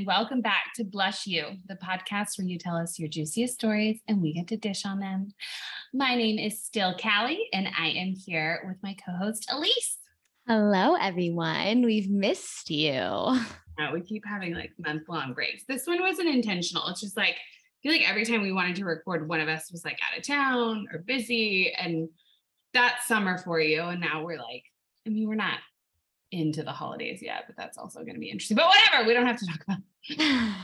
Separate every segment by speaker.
Speaker 1: and welcome back to Blush You, the podcast where you tell us your juiciest stories and we get to dish on them. My name is still Callie, and I am here with my co host, Elise.
Speaker 2: Hello, everyone. We've missed you.
Speaker 1: Uh, we keep having like month long breaks. This one wasn't intentional. It's just like, I feel like every time we wanted to record, one of us was like out of town or busy. And that's summer for you. And now we're like, I mean, we're not into the holidays yet, but that's also going to be interesting. But whatever, we don't have to talk about.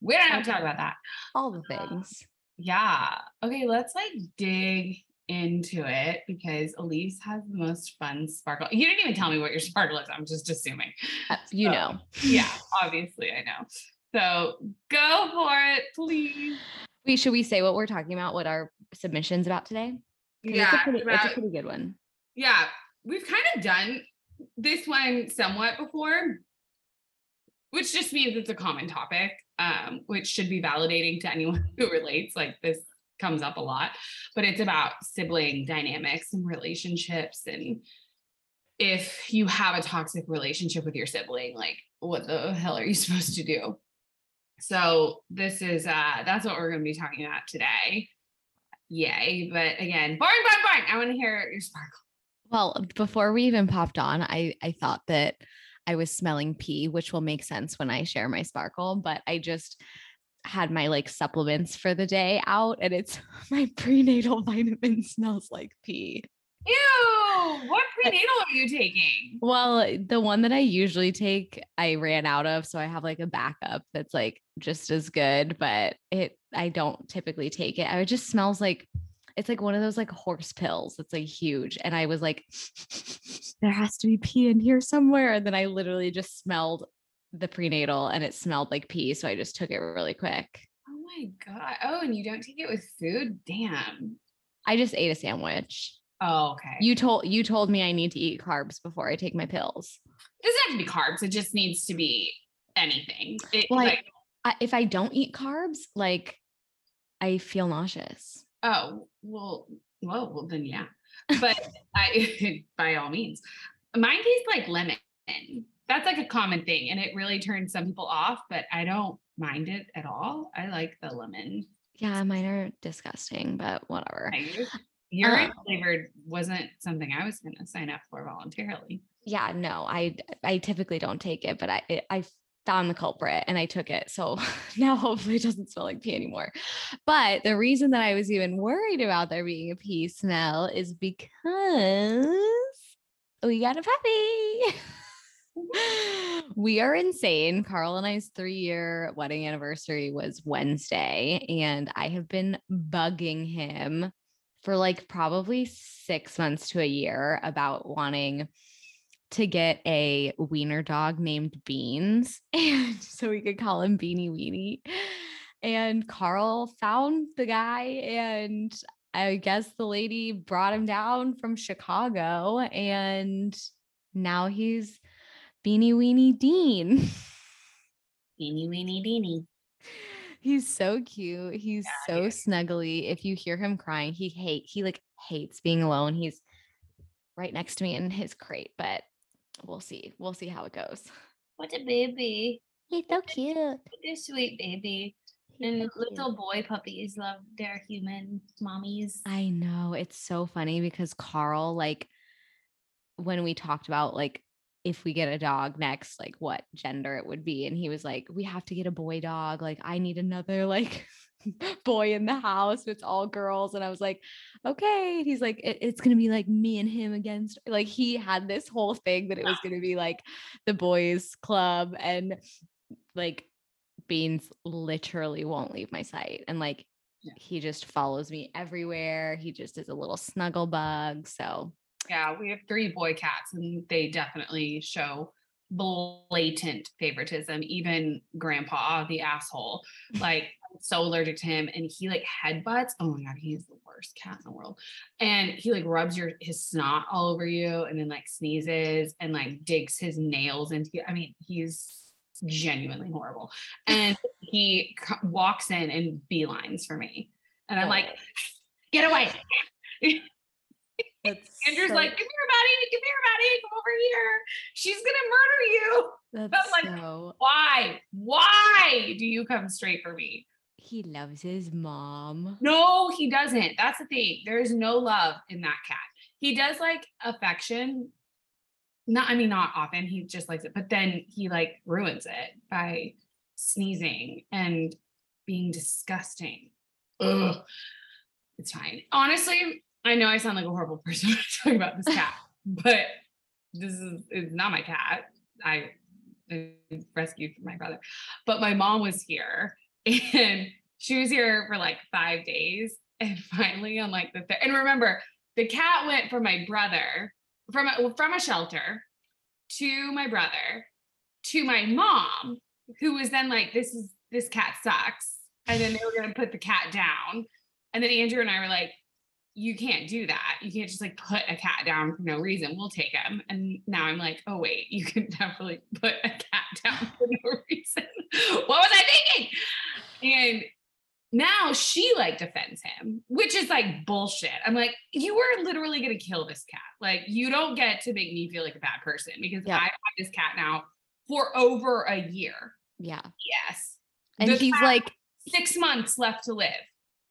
Speaker 1: we don't have to talk about that.
Speaker 2: All the things.
Speaker 1: Uh, yeah. Okay, let's like dig into it because Elise has the most fun sparkle. You didn't even tell me what your sparkle is. I'm just assuming.
Speaker 2: Uh, you
Speaker 1: So,
Speaker 2: know.
Speaker 1: Yeah, obviously I know. So go for it, please.
Speaker 2: We should we say what we're talking about? What our submissions about today?
Speaker 1: Yeah,
Speaker 2: it's a pretty, it's a pretty good one.
Speaker 1: yeah, we've kind of done this one somewhat before, which just means it's a common topic, um, which should be validating to anyone who relates. Like this comes up a lot, but it's about sibling dynamics and relationships. And if you have a toxic relationship with your sibling, like what the hell are you supposed to do? So this is uh that's what we're gonna be talking about today. Yay. But again, boring, boring, boring. I want to hear your sparkle.
Speaker 2: Well, before we even popped on, I I thought that I was smelling pee, which will make sense when I share my sparkle, but I just had my like supplements for the day out and it's my prenatal vitamin smells like pee.
Speaker 1: Ew, what uh, prenatal are you taking?
Speaker 2: Well, eh, the one that I usually take, I ran out of, so I have like a backup that's like just as good, but it I don't typically take it. I- It just smells like it's like one of those like horse pills that's like huge. And I was like, there has to be pee in here somewhere. And then I literally just smelled the prenatal and it smelled like pee. So I just took it really quick.
Speaker 1: Oh my god. Oh, and you don't take it with food? Damn.
Speaker 2: I just ate a sandwich.
Speaker 1: Oh, okay.
Speaker 2: You told you told me I need to eat carbs before I take my pills.
Speaker 1: it doesn't have to be carbs. It just needs to be anything. It,
Speaker 2: Well, I-
Speaker 1: like,
Speaker 2: I, if I don't eat carbs, like I feel nauseous.
Speaker 1: Oh, well, well, well, then yeah. But I, by all means, mine tastes like lemon. That's like a common thing, and it really turns some people off. But I don't mind it at all. I like the lemon.
Speaker 2: Yeah, mine are disgusting, but whatever.
Speaker 1: Urine
Speaker 2: Um,
Speaker 1: flavored wasn't something I was going to sign up for voluntarily.
Speaker 2: Yeah, no, I I typically don't take it, but I I found the culprit and I took it. So now hopefully it doesn't smell like pee anymore. But the reason that I was even worried about there being a pee smell is because we got a puppy. we are insane. Carl and I's three year wedding anniversary was Wednesday, and I have been bugging him for like probably six months to a year about wanting to get a wiener dog named Beans, and so we could call him Beanie Weenie. And Carl found the guy, and I guess the lady brought him down from Chicago, and now he's Beanie Weenie Dean.
Speaker 1: Beanie weenie beanie.
Speaker 2: He's so cute. He's
Speaker 1: Yeah,
Speaker 2: so
Speaker 1: he
Speaker 2: snuggly. If you hear him crying, he hate he like hates being alone. He's right next to me in his crate, but we'll see. We'll see how it goes.
Speaker 1: What a baby.
Speaker 2: He's so cute.
Speaker 1: What a sweet baby. And little boy puppies love their human mommies.
Speaker 2: I know. It's so funny because Carl, like, when we talked about like if we get a dog next, like what gender it would be, and he was like, "We have to get a boy dog. Like, I need another like boy in the house. It's all girls." And I was like, "Okay." He's like, "It- "It's gonna be like me and him against." Like, he had this whole thing that it was gonna be like the boys' club, and like Beans literally won't leave my sight, and like
Speaker 1: Yeah.
Speaker 2: he just follows me everywhere. He just is a little snuggle bug. So
Speaker 1: Yeah, we have three boy cats and they definitely show blatant favoritism. Even grandpa, the asshole, like so allergic to him and he like headbutts. Oh my god, he's the worst cat in the world. And he like rubs your his snot all over you and then like sneezes and like digs his nails into you. I mean, he's genuinely horrible. And he walks in and beelines for me. And I'm like, oh. get away. Andrew's
Speaker 2: so-
Speaker 1: like, come here, buddy, come here, buddy, come over here. She's gonna murder you.
Speaker 2: that's
Speaker 1: like,
Speaker 2: so
Speaker 1: Why? Why do you come straight for me?
Speaker 2: He loves his mom.
Speaker 1: No, he doesn't. That's the thing. There is no love in that cat. He does like affection. Not, I mean, not often. He just likes it, but then he like ruins it by sneezing and being disgusting. Ugh. It's fine. Honestly, I know I sound like a horrible person talking about this cat, but this is it's not my cat. I, rescued from my brother, but my mom was here and she was here for like five days and finally on like the third and remember the cat went from my brother from a, from a shelter to my brother to my mom who was then like this is this cat sucks and then they were going to put the cat down. And then andrew and i were like you can't do that. You can't just like put a cat down for no reason. We'll take him. And now i'm like oh wait you can definitely put a cat down for no reason. What was i thinking? And now she like defends him, which is like bullshit. I'm like, you were literally gonna kill this cat. Like, you don't get to make me feel like a bad person because
Speaker 2: Yeah.
Speaker 1: I have this cat now for over a year.
Speaker 2: Yeah.
Speaker 1: Yes.
Speaker 2: And
Speaker 1: The
Speaker 2: he's like,
Speaker 1: Six months left to live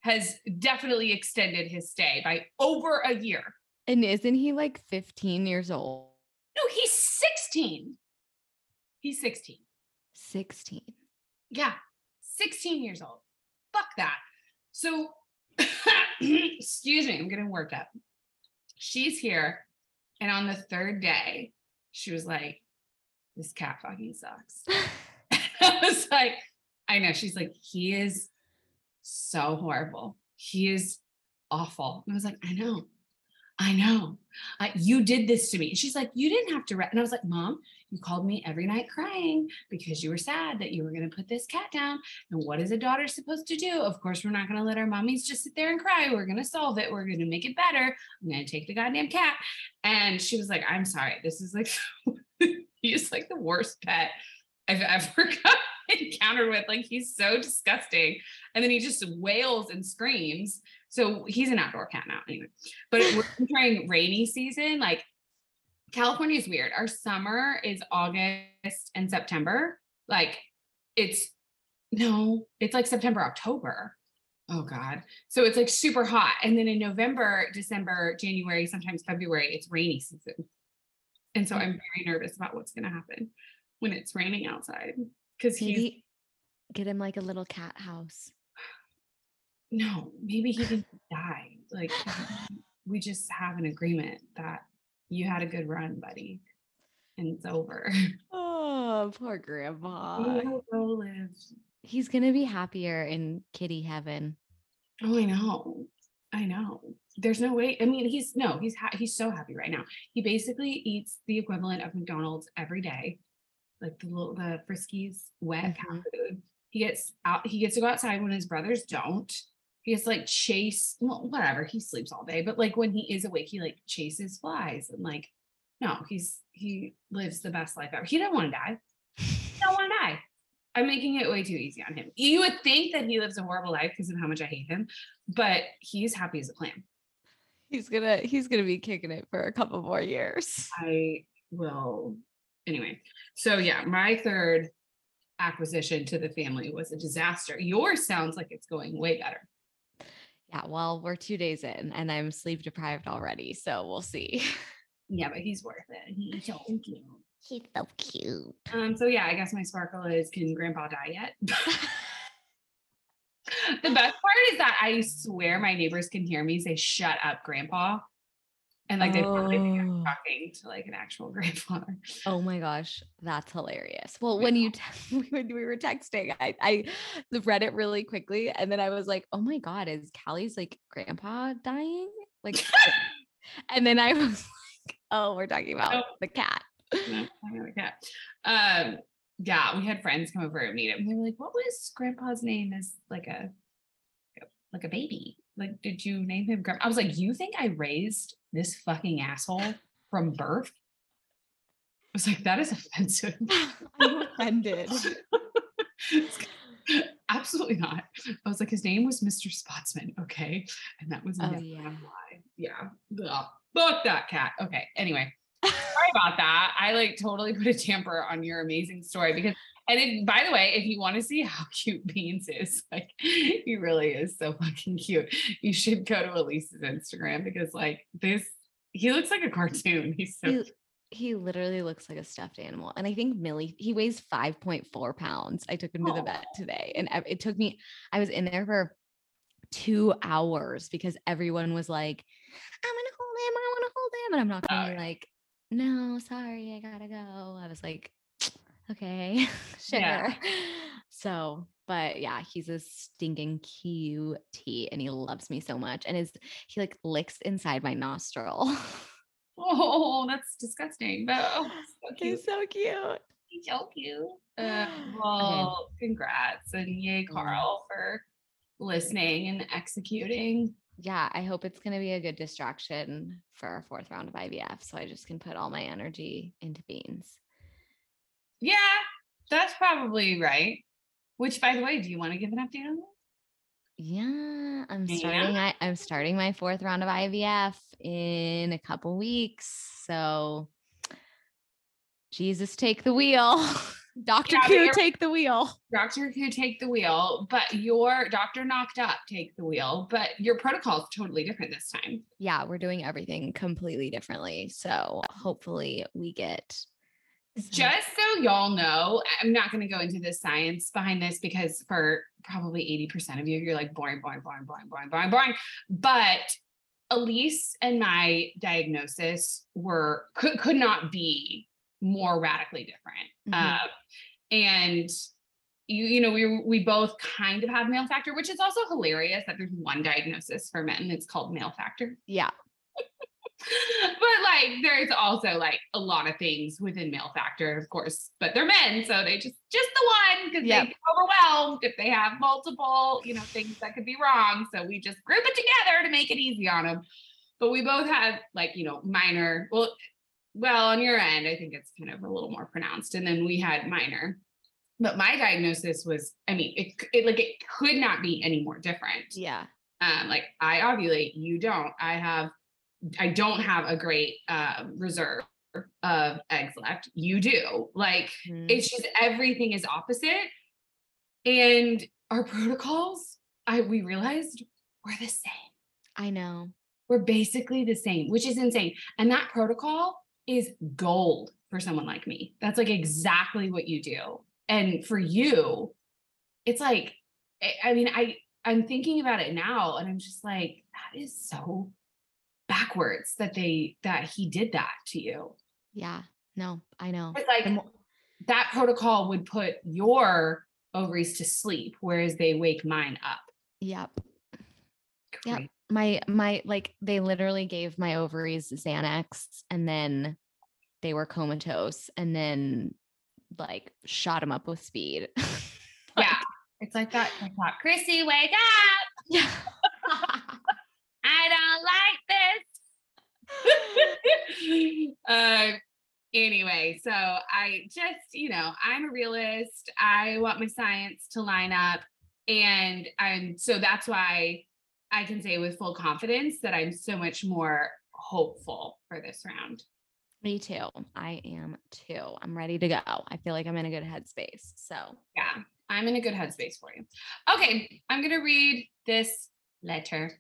Speaker 1: has definitely extended his stay by over a year.
Speaker 2: and isn't he like 15 years old?
Speaker 1: No, he's 16. He's 16.
Speaker 2: 16.
Speaker 1: Yeah, 16 years old. Fuck that. So, excuse me, I'm getting worked up. She's here, and on the third day, she was like, This cat fucking sucks. I was like, I know. She's like, He is so horrible. He is awful. And I was like, I know. I know. You did this to me. And she's like, You didn't have to. Re-. And I was like, Mom, you called me every night crying because you were sad that you were going to put this cat down. And what is a daughter supposed to do? Of course, we're not going to let our mommies just sit there and cry. We're going to solve it. We're going to make it better. I'm going to take the goddamn cat. And she was like, I'm sorry. This is like, he's like the worst pet I've ever encountered with. Like, he's so disgusting. And then he just wails and screams. So he's an outdoor cat now, anyway. But we're entering rainy season. Like, California is weird. Our summer is August and September. Like it's no, it's like September, October. Oh God. So it's like super hot. And then in November, December, January, sometimes February, it's rainy season. And so I'm very nervous about what's going to happen when it's raining outside. Because he's
Speaker 2: Maybe get him like a little cat house.
Speaker 1: no, maybe he didn't die. Like we just have an agreement that you had a good run, buddy. And it's over.
Speaker 2: Oh, poor grandpa. He's going to be happier in kitty heaven.
Speaker 1: Oh, I know. I know. There's no way. I mean, he's no, he's ha- he's so happy right now. He basically eats the equivalent of McDonald's every day, like the little the Friskies wet cat
Speaker 2: Mhm.
Speaker 1: food. He gets out. He gets to go outside when his brothers don't. He gets to, like chase. Well, whatever. He sleeps all day, but like when he is awake, he like chases flies and like. No, he's he lives the best life ever. He don't want to die. He don't want to die. I'm making it way too easy on him. You would think that he lives a horrible life because of how much I hate him, but he's happy as a clam.
Speaker 2: He's gonna he's gonna be kicking it for a couple more years.
Speaker 1: I will. Anyway, so yeah, my third acquisition to the family was a disaster. Yours sounds like it's going way better.
Speaker 2: Yeah, well, we're two days in and I'm sleep deprived already, so we'll see.
Speaker 1: Yeah, but he's worth it. He's so cute.
Speaker 2: He's so cute.
Speaker 1: Um, so yeah, I guess my sparkle is can grandpa die yet? the best part is that I swear my neighbors can hear me say, shut up, grandpa. And like they probably think I'm
Speaker 2: Oh.
Speaker 1: talking to like an actual grandfather.
Speaker 2: Oh my gosh, that's hilarious. Well, when you te- when we were texting, I I read it really quickly, and then I was like, "Oh my god, is Callie's like grandpa dying?" Like, and then I was like, "Oh, we're talking about
Speaker 1: Nope.
Speaker 2: the cat."
Speaker 1: No, the cat. Um, yeah, we had friends come over and meet him. They were like, "What was Grandpa's name?" As like a like a baby. Like, did you name him Grandpa? I was like, "You think I raised this fucking asshole from birth?" I was like, "That is offensive."
Speaker 2: I'm offended.
Speaker 1: Absolutely not. I was like, his name was Mr. Spotsman, okay, and that was
Speaker 2: Oh, yeah.
Speaker 1: lie. yeah. Ugh. Fuck that cat. Okay. Anyway, sorry about that. I like totally put a tamper on your amazing story because, and it, by the way, if you want to see how cute Beans is, like he really is so fucking cute. You should go to Elise's Instagram because like this, he looks like a cartoon. He's so
Speaker 2: He, he literally looks like a stuffed animal. And I think Millie, he weighs 5.4 pounds. I took him to the vet today and it took me, I was in there for two hours because everyone was like, I'm gonna hold him, I wanna hold him. And I'm not gonna
Speaker 1: Oh,
Speaker 2: be
Speaker 1: yeah.
Speaker 2: like, no, sorry, I gotta go. I was like, okay, sure.
Speaker 1: Yeah.
Speaker 2: So, but yeah, he's a stinking cutie and he loves me so much. And his he like licks inside my nostril.
Speaker 1: Oh, that's disgusting. But oh, so cute.
Speaker 2: he's so cute.
Speaker 1: He's so cute. Uh, well, congrats and yay. Carl, for listening and executing.
Speaker 2: Yeah, I hope it's going to be a good distraction for our fourth round of IVF. So I just can put all my energy into beans.
Speaker 1: Yeah, that's probably right. Which, by the way, do you want to give an update on that?
Speaker 2: Yeah, I'm
Speaker 1: Yeah.
Speaker 2: starting. I, I'm starting my fourth round of IVF in a couple weeks. So, Jesus, take the wheel. Doctor
Speaker 1: Yeah,
Speaker 2: Q, take the wheel.
Speaker 1: Doctor who take the wheel, but your doctor knocked up take the wheel, but your protocol is totally different this time.
Speaker 2: Yeah, we're doing everything completely differently. So, hopefully, we get
Speaker 1: Just so y'all know, I'm not going to go into the science behind this because for probably 80% of you, you're like boring, boring, boring, boring, boring, boring, boring. But Elise and my diagnosis were could could not be more radically different.
Speaker 2: Mhm.
Speaker 1: Uh, and you you know we we both kind of have male factor, which is also hilarious that there's one diagnosis for men. It's called male factor
Speaker 2: yeah,
Speaker 1: but like there's also like a lot of things within male factor of course but they're men so they just just the one because
Speaker 2: Yep.
Speaker 1: they get overwhelmed if they have multiple you know things that could be wrong so we just group it together to make it easy on them but we both had like you know minor well well on your end i think it's kind of a little more pronounced and then we had minor. But my diagnosis was i mean it, it like it could not be any more different.
Speaker 2: Yeah,
Speaker 1: um like i ovulate you don't. I have i don't have a great uh, reserve of eggs left. You do. Like
Speaker 2: Mhm.
Speaker 1: it's just everything is opposite. And our protocols i we realized we're the same.
Speaker 2: I know.
Speaker 1: we're basically the same which is insane. And that protocol is gold for someone like me. That's like exactly what you do. And for you it's like I- i mean i i'm thinking about it now and i'm just like that is so backwards that they that he did that to you
Speaker 2: Yeah, no, I know.
Speaker 1: it's like that protocol would put your ovaries to sleep whereas they wake mine up
Speaker 2: Yep. Yep. My my like they literally gave my ovaries Xanax and then they were comatose and then like shot them up with speed.
Speaker 1: yeah it's like that like that chrissy wake up
Speaker 2: yeah.
Speaker 1: I don't like this. uh, anyway, so I just, you know, I'm a realist. I want my science to line up. And I'm so that's why I can say with full confidence that I'm so much more hopeful for this round.
Speaker 2: Me too. I am too. I'm ready to go. I feel like I'm in a good headspace. So
Speaker 1: Yeah, I'm in a good headspace for you. Okay, I'm going to read this letter.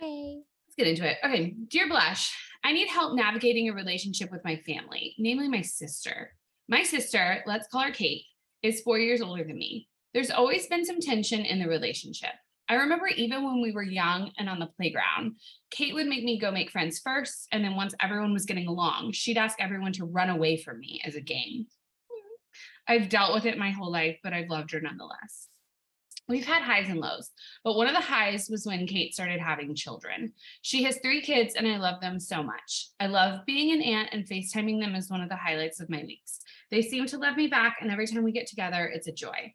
Speaker 2: hey.
Speaker 1: Let's get into it. Okay. Dear Blush, I need help navigating a relationship with my family, namely my sister. My sister, let's call her Kate, is four years older than me. There's always been some tension in the relationship. I remember even when we were young and on the playground, Kate would make me go make friends first. And then once everyone was getting along, she'd ask everyone to run away from me as a game. I've dealt with it my whole life, but I've loved her nonetheless. We've had highs and lows, but one of the highs was when Kate started having children. She has three kids and I love them so much. I love being an aunt and FaceTiming them is one of the highlights of my weeks. They seem to love me back, and every time we get together, it's a joy.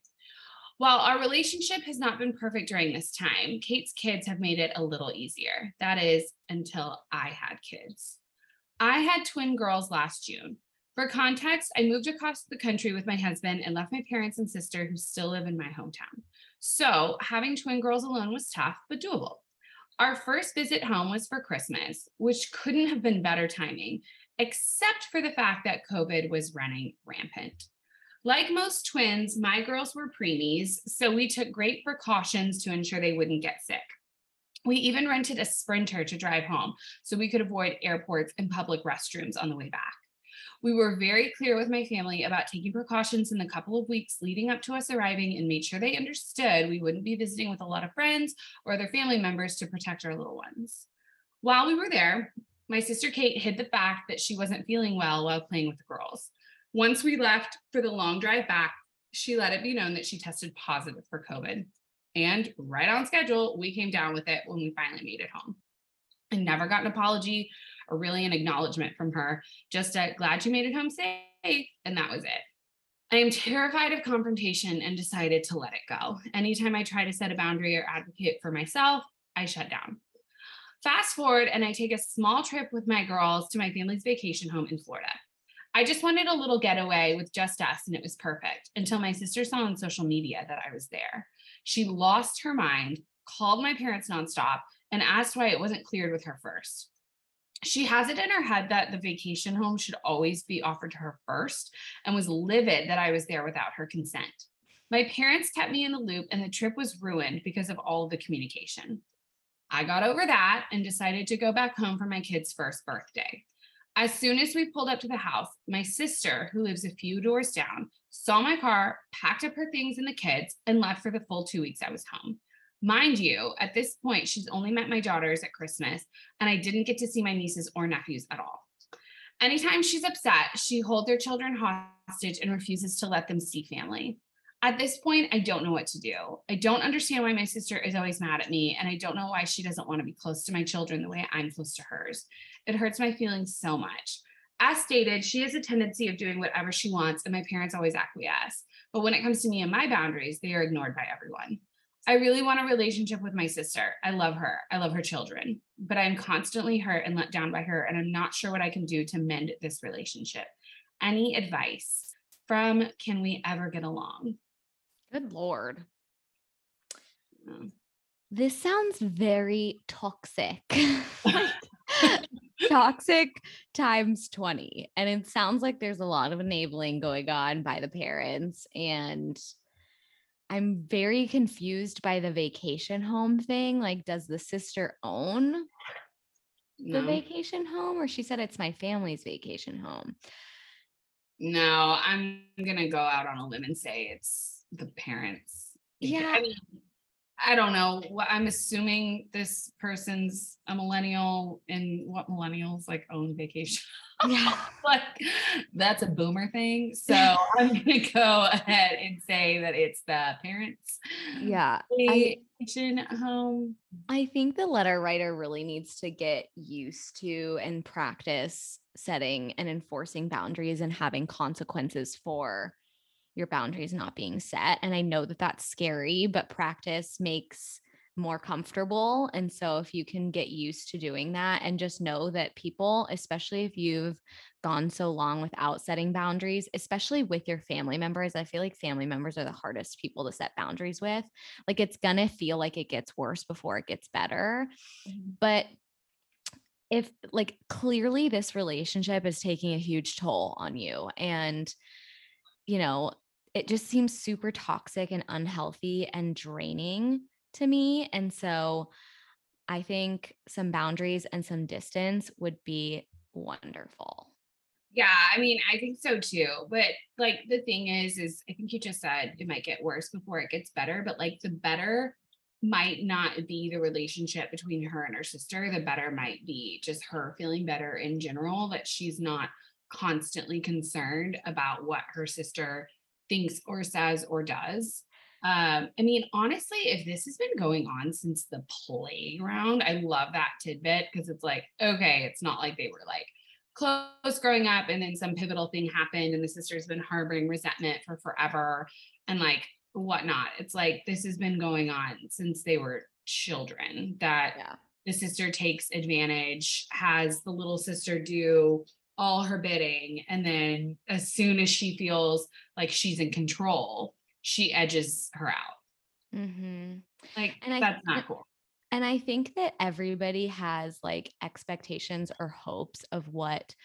Speaker 1: While our relationship has not been perfect during this time, Kate's kids have made it a little easier. That is until I had kids. I had twin girls last June. For context, I moved across the country with my husband and left my parents and sister who still live in my hometown. So having twin girls alone was tough, but doable. Our first visit home was for Christmas, which couldn't have been better timing, except for the fact that COVID was running rampant. Like most twins, my girls were preemies, so we took great precautions to ensure they wouldn't get sick. We even rented a sprinter to drive home so we could avoid airports and public restrooms on the way back. We were very clear with my family about taking precautions in the couple of weeks leading up to us arriving and made sure they understood we wouldn't be visiting with a lot of friends or other family members to protect our little ones. While we were there, my sister Kate hid the fact that she wasn't feeling well while playing with the girls. Once we left for the long drive back, she let it be known that she tested positive for COVID. And right on schedule, we came down with it when we finally made it home. I never got an apology or really an acknowledgement from her, just a glad you made it home safe. And that was it. I am terrified of confrontation and decided to let it go. Anytime I try to set a boundary or advocate for myself, I shut down. Fast forward, and I take a small trip with my girls to my family's vacation home in Florida. I just wanted a little getaway with just us, and it was perfect until my sister saw on social media that I was there. She lost her mind, called my parents nonstop, and asked why it wasn't cleared with her first. She has it in her head that the vacation home should always be offered to her first and was livid that I was there without her consent. My parents kept me in the loop, and the trip was ruined because of all of the communication. I got over that and decided to go back home for my kid's first birthday. As soon as we pulled up to the house, my sister, who lives a few doors down, saw my car, packed up her things and the kids, and left for the full two weeks I was home. Mind you, at this point, she's only met my daughters at Christmas, and I didn't get to see my nieces or nephews at all. Anytime she's upset, she holds her children hostage and refuses to let them see family. At this point, I don't know what to do. I don't understand why my sister is always mad at me, and I don't know why she doesn't want to be close to my children the way I'm close to hers. It hurts my feelings so much. As stated, she has a tendency of doing whatever she wants, and my parents always acquiesce. But when it comes to me and my boundaries, they are ignored by everyone. I really want a relationship with my sister. I love her. I love her children, but I'm constantly hurt and let down by her, and I'm not sure what I can do to mend this relationship. Any advice from Can We Ever Get Along?
Speaker 2: Good Lord.
Speaker 1: Mm.
Speaker 2: This sounds very toxic. Toxic times 20. And it sounds like there's a lot of enabling going on by the parents. And I'm very confused by the vacation home thing. Like, does the sister own the
Speaker 1: No,
Speaker 2: vacation home? Or she said it's my family's vacation home.
Speaker 1: no, I'm gonna go out on a limb and say it's the parents.
Speaker 2: Yeah.
Speaker 1: I mean, I don't know. What I'm assuming this person's a millennial, and what millennials like own vacation.
Speaker 2: Yeah.
Speaker 1: like that's a boomer thing. So I'm gonna go ahead and say that it's the parents'
Speaker 2: Yeah. I,
Speaker 1: vacation home.
Speaker 2: I think the letter writer really needs to get used to and practice setting and enforcing boundaries and having consequences for your boundaries not being set. And I know that that's scary, but practice makes more comfortable. And so if you can get used to doing that and just know that people, especially if you've gone so long without setting boundaries, especially with your family members, I feel like family members are the hardest people to set boundaries with. Like it's going to feel like it gets worse before it gets better. Mm-hmm. But if like clearly this relationship is taking a huge toll on you and you know it just seems super toxic and unhealthy and draining to me and so i think some boundaries and some distance would be wonderful
Speaker 1: Yeah, I mean, I think so too. But like the thing is, is I think you just said it might get worse before it gets better, but like the better might not be the relationship between her and her sister. The better might be just her feeling better in general, that she's not constantly concerned about what her sister thinks or says or does. Um, I mean, honestly, if this has been going on since the playground, I love that tidbit because it's like, okay, it's not like they were like close growing up and then some pivotal thing happened and the sister's been harboring resentment for forever and like whatnot. It's like this has been going on since they were children that
Speaker 2: yeah
Speaker 1: the sister takes advantage, has the little sister do all her bidding. And then as soon as she feels like she's in control, she edges her out.
Speaker 2: hmm
Speaker 1: Like
Speaker 2: And I-
Speaker 1: that's not cool.
Speaker 2: And I think that everybody has like expectations or hopes of what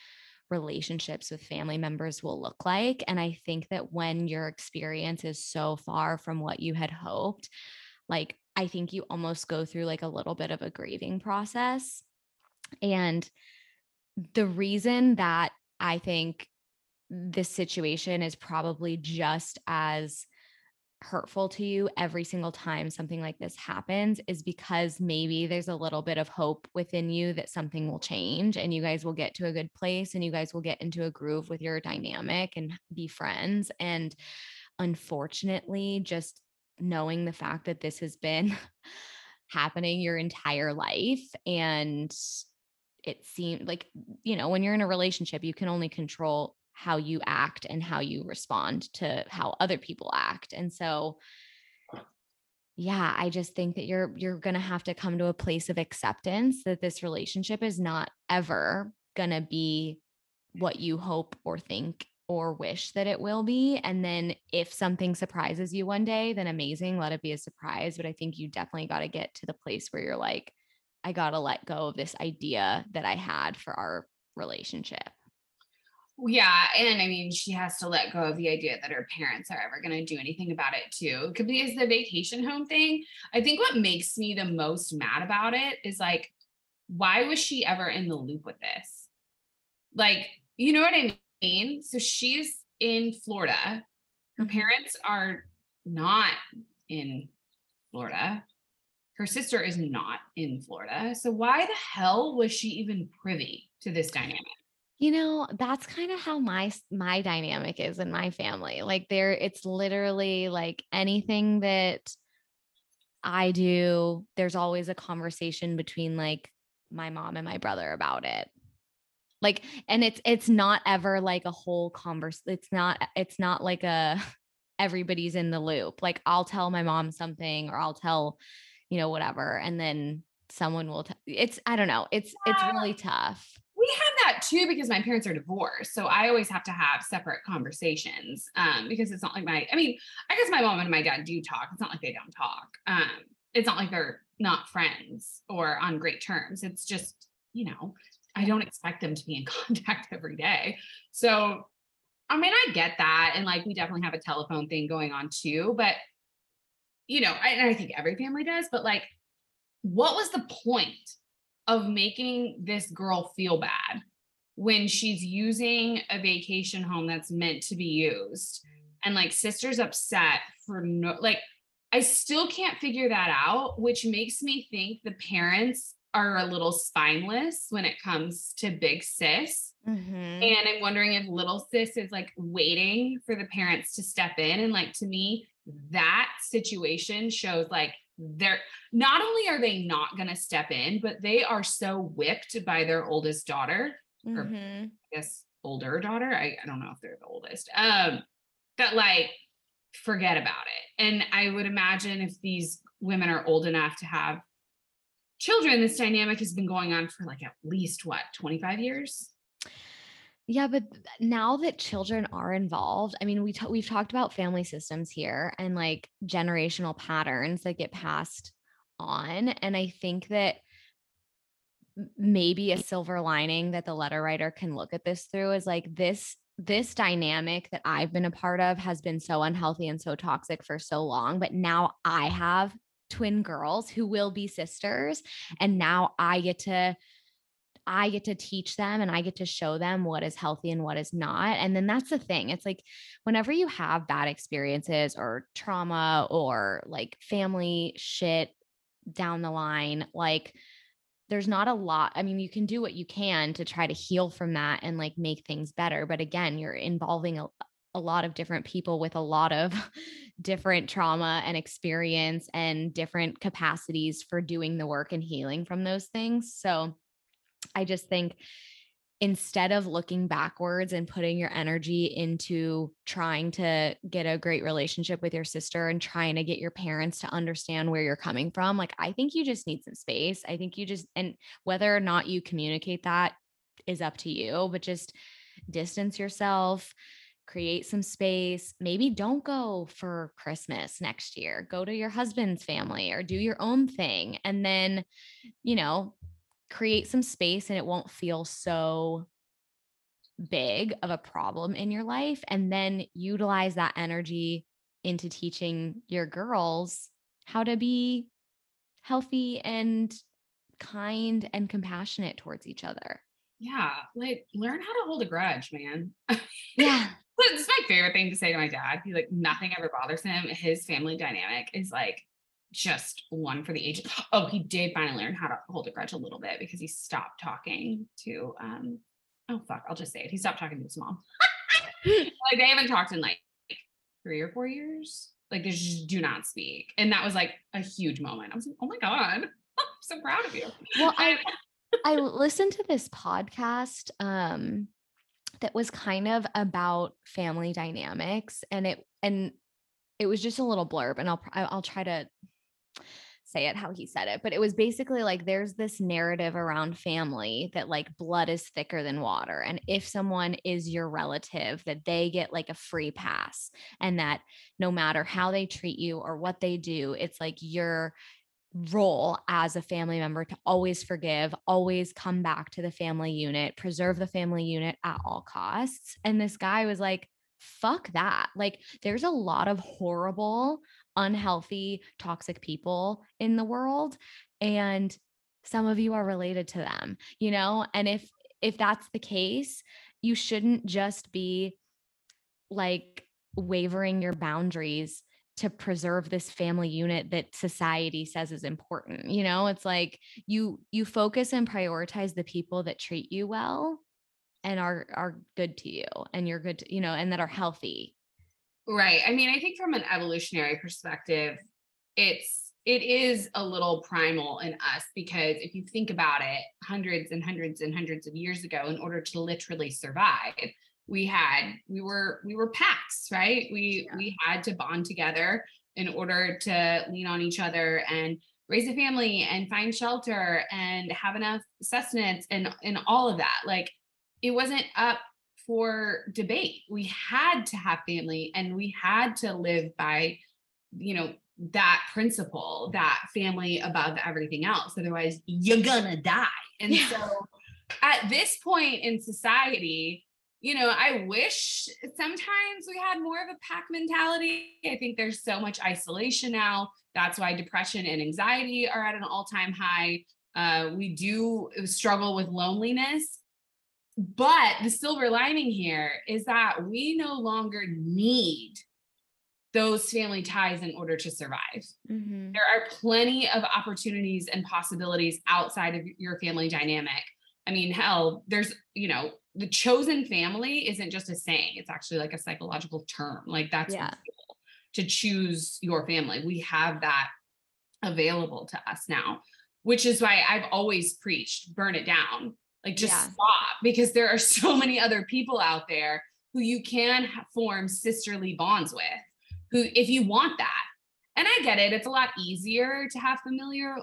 Speaker 2: relationships with family members will look like. And I think that when your experience is so far from what you had hoped, like I think you almost go through like a little bit of a grieving process. And the reason that I think this situation is probably just as hurtful to you every single time something like this happens is because maybe there's a little bit of hope within you that something will change and you guys will get to a good place and you guys will get into a groove with your dynamic and be friends. And unfortunately, just knowing the fact that this has been happening your entire life and it seemed like you know when you're in a relationship you can only control how you act and how you respond to how other people act. And so yeah, I just think that you're you're going to have to come to a place of acceptance that this relationship is not ever going to be what you hope or think or wish that it will be. And then if something surprises you one day, then amazing, let it be a surprise. But I think you definitely got to get to the place where you're like, I got to let go of this idea that I had for our relationship.
Speaker 1: Yeah, and I mean, she has to let go of the idea that her parents are ever going to do anything about it too. Could be as the vacation home thing. I think what makes me the most mad about it is like, why was she ever in the loop with this? Like, you know what I mean? So she's in Florida. Her mm-hmm. parents are not in Florida. Her sister is not in Florida. So why the hell was she even privy to this dynamic?
Speaker 2: You know, that's kind of how my my dynamic is in my family. Like there it's literally like anything that I do, there's always a conversation between like my mom and my brother about it. Like and it's it's not ever like a whole converse it's not it's not like a everybody's in the loop. Like I'll tell my mom something or I'll tell, you know, whatever and then someone will t- it's I don't know. It's it's really tough
Speaker 1: we have that too because my parents are divorced. So I always have to have separate conversations um, because it's not like my, I mean, I guess my mom and my dad do talk. It's not like they don't talk. Um, it's not like they're not friends or on great terms. It's just, you know, I don't expect them to be in contact every day. So, I mean, I get that. And like, we definitely have a telephone thing going on too. But, you know, I, and I think every family does, but like, what was the point of making this girl feel bad when she's using a vacation home that's meant to be used and like sister's upset for no like I still can't figure that out, which makes me think the parents are a little spineless when it comes to big sis. Mm-hmm. And I'm wondering if little sis is like waiting for the parents to step in. And like to me, that situation shows like they're not only are they not going to step in, but they are so whipped by their oldest daughter, mm-hmm. or I guess older daughter. I, I don't know if they're the oldest. Um, that like forget about it. And I would imagine if these women are old enough to have children, this dynamic has been going on for like at least what 25 years.
Speaker 2: Yeah, but now that children are involved, I mean, we t- we've talked about family systems here and like generational patterns that get passed on, and I think that maybe a silver lining that the letter writer can look at this through is like this this dynamic that I've been a part of has been so unhealthy and so toxic for so long, but now I have twin girls who will be sisters and now I get to I get to teach them and I get to show them what is healthy and what is not. And then that's the thing. It's like whenever you have bad experiences or trauma or like family shit down the line, like there's not a lot. I mean, you can do what you can to try to heal from that and like make things better. But again, you're involving a, a lot of different people with a lot of different trauma and experience and different capacities for doing the work and healing from those things. So, I just think instead of looking backwards and putting your energy into trying to get a great relationship with your sister and trying to get your parents to understand where you're coming from, like I think you just need some space. I think you just, and whether or not you communicate that is up to you, but just distance yourself, create some space. Maybe don't go for Christmas next year. Go to your husband's family or do your own thing. And then, you know, create some space and it won't feel so big of a problem in your life. And then utilize that energy into teaching your girls how to be healthy and kind and compassionate towards each other.
Speaker 1: Yeah, like learn how to hold a grudge, man.
Speaker 2: Yeah.
Speaker 1: it's my favorite thing to say to my dad. He's like, nothing ever bothers him. His family dynamic is like just one for the ages. Oh, he did finally learn how to hold a grudge a little bit because he stopped talking to um oh fuck, I'll just say it. He stopped talking to his mom. like they haven't talked in like three or four years. Like they just do not speak. And that was like a huge moment. I was like, oh my God, I'm so proud of you.
Speaker 2: Well, I I listened to this podcast um that was kind of about family dynamics and it and it was just a little blurb and I'll I'll try to say it how he said it but it was basically like there's this narrative around family that like blood is thicker than water and if someone is your relative that they get like a free pass and that no matter how they treat you or what they do it's like your role as a family member to always forgive, always come back to the family unit, preserve the family unit at all costs. And this guy was like, fuck that. Like, there's a lot of horrible, unhealthy, toxic people in the world. And some of you are related to them, you know? And if, if that's the case, you shouldn't just be like wavering your boundaries to preserve this family unit that society says is important you know it's like you you focus and prioritize the people that treat you well and are are good to you and you're good to, you know and that are healthy
Speaker 1: right i mean i think from an evolutionary perspective it's it is a little primal in us because if you think about it hundreds and hundreds and hundreds of years ago in order to literally survive we had we were we were packs right we yeah. we had to bond together in order to lean on each other and raise a family and find shelter and have enough sustenance and and all of that like it wasn't up for debate we had to have family and we had to live by you know that principle that family above everything else otherwise you're gonna die and yeah. so at this point in society you know, I wish sometimes we had more of a pack mentality. I think there's so much isolation now. That's why depression and anxiety are at an all time high. Uh, we do struggle with loneliness. But the silver lining here is that we no longer need those family ties in order to survive. Mm-hmm. There are plenty of opportunities and possibilities outside of your family dynamic. I mean, hell, there's, you know, the chosen family isn't just a saying, it's actually like a psychological term. Like that's yeah. to choose your family. We have that available to us now, which is why I've always preached burn it down. Like just yeah. stop because there are so many other people out there who you can form sisterly bonds with who if you want that and I get it. It's a lot easier to have familiar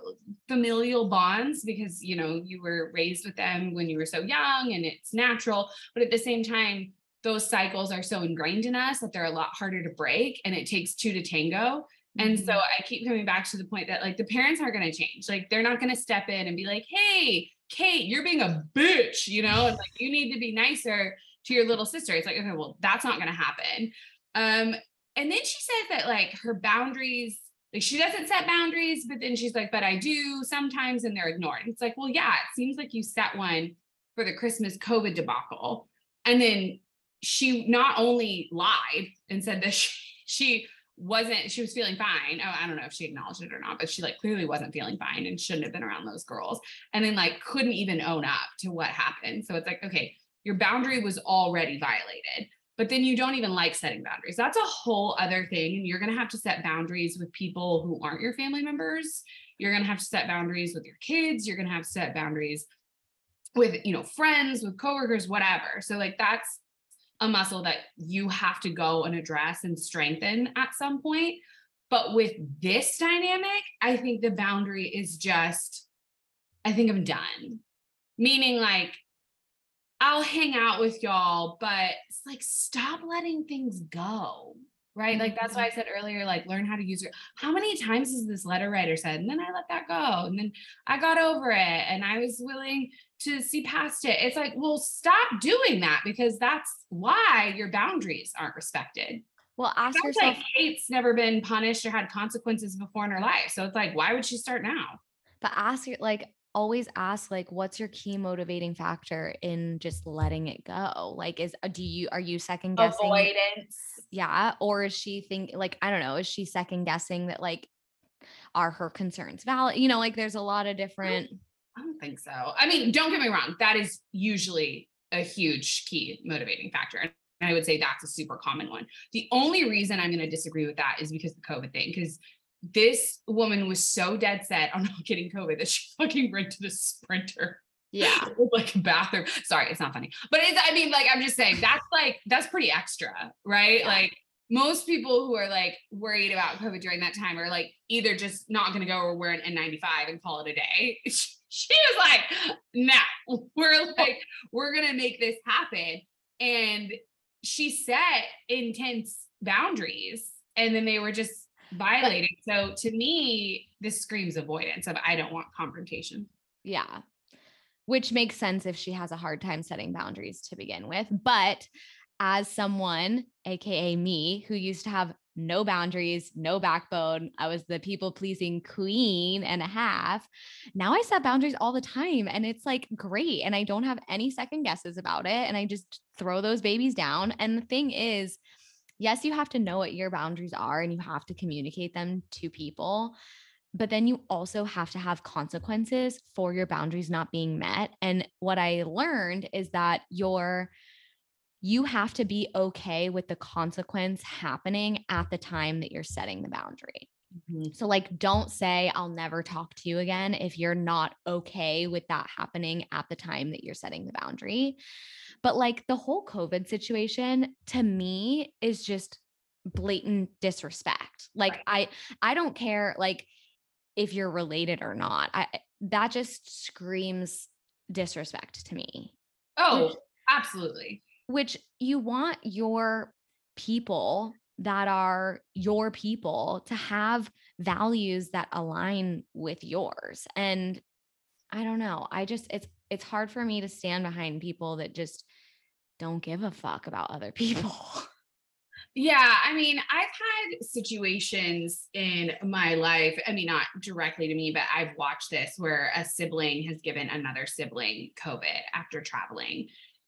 Speaker 1: familial bonds because you know you were raised with them when you were so young and it's natural. But at the same time, those cycles are so ingrained in us that they're a lot harder to break and it takes two to tango. And so mm-hmm. I keep coming back to the point that like the parents aren't going to change. Like they're not going to step in and be like, "Hey, Kate, you're being a bitch," you know, and like you need to be nicer to your little sister. It's like, okay, well, that's not going to happen. Um, and then she says that like her boundaries like she doesn't set boundaries but then she's like but i do sometimes and they're ignored it's like well yeah it seems like you set one for the christmas covid debacle and then she not only lied and said that she, she wasn't she was feeling fine oh i don't know if she acknowledged it or not but she like clearly wasn't feeling fine and shouldn't have been around those girls and then like couldn't even own up to what happened so it's like okay your boundary was already violated but then you don't even like setting boundaries. That's a whole other thing. And you're going to have to set boundaries with people who aren't your family members. You're going to have to set boundaries with your kids. You're going to have to set boundaries with, you know, friends, with coworkers, whatever. So, like, that's a muscle that you have to go and address and strengthen at some point. But with this dynamic, I think the boundary is just, I think I'm done. Meaning, like, I'll hang out with y'all, but it's like stop letting things go. Right. Like that's why mm-hmm. I said earlier, like learn how to use it. How many times has this letter writer said, and then I let that go. And then I got over it and I was willing to see past it. It's like, well, stop doing that because that's why your boundaries aren't respected.
Speaker 2: Well, ask
Speaker 1: Sounds
Speaker 2: yourself.
Speaker 1: like Kate's never been punished or had consequences before in her life. So it's like, why would she start now?
Speaker 2: But ask your like always ask like what's your key motivating factor in just letting it go? Like is uh, do you are you second guessing
Speaker 1: Avoidance.
Speaker 2: yeah or is she think like I don't know, is she second guessing that like are her concerns valid? You know, like there's a lot of different
Speaker 1: I don't think so. I mean, don't get me wrong. That is usually a huge key motivating factor. And I would say that's a super common one. The only reason I'm going to disagree with that is because of the COVID thing. Because this woman was so dead set on not getting COVID that she fucking rented a sprinter.
Speaker 2: yeah.
Speaker 1: like a bathroom. Sorry, it's not funny. But it's, I mean, like, I'm just saying that's like, that's pretty extra, right?
Speaker 2: Yeah.
Speaker 1: Like, most people who are like worried about COVID during that time are like either just not going to go or wear an N95 and call it a day. She was like, no, we're like, we're going to make this happen. And she set intense boundaries and then they were just violating. So to me, this screams avoidance of I don't want confrontation.
Speaker 2: Yeah. Which makes sense if she has a hard time setting boundaries to begin with. But as someone, AKA me, who used to have no boundaries, no backbone, I was the people pleasing queen and a half. Now I set boundaries all the time and it's like great. And I don't have any second guesses about it. And I just throw those babies down. And the thing is, yes, you have to know what your boundaries are and you have to communicate them to people but then you also have to have consequences for your boundaries not being met and what i learned is that your you have to be okay with the consequence happening at the time that you're setting the boundary. Mm-hmm. So like don't say i'll never talk to you again if you're not okay with that happening at the time that you're setting the boundary. But like the whole covid situation to me is just blatant disrespect. Like i i don't care like if you're related or not. I that just screams disrespect to me.
Speaker 1: Oh, absolutely.
Speaker 2: Which you want your people that are your people to have values that align with yours and i don't know i just it's it's hard for me to stand behind people that just don't give a fuck about other people
Speaker 1: Yeah, I mean, I've had situations in my life. I mean, not directly to me, but I've watched this where a sibling has given another sibling COVID after traveling.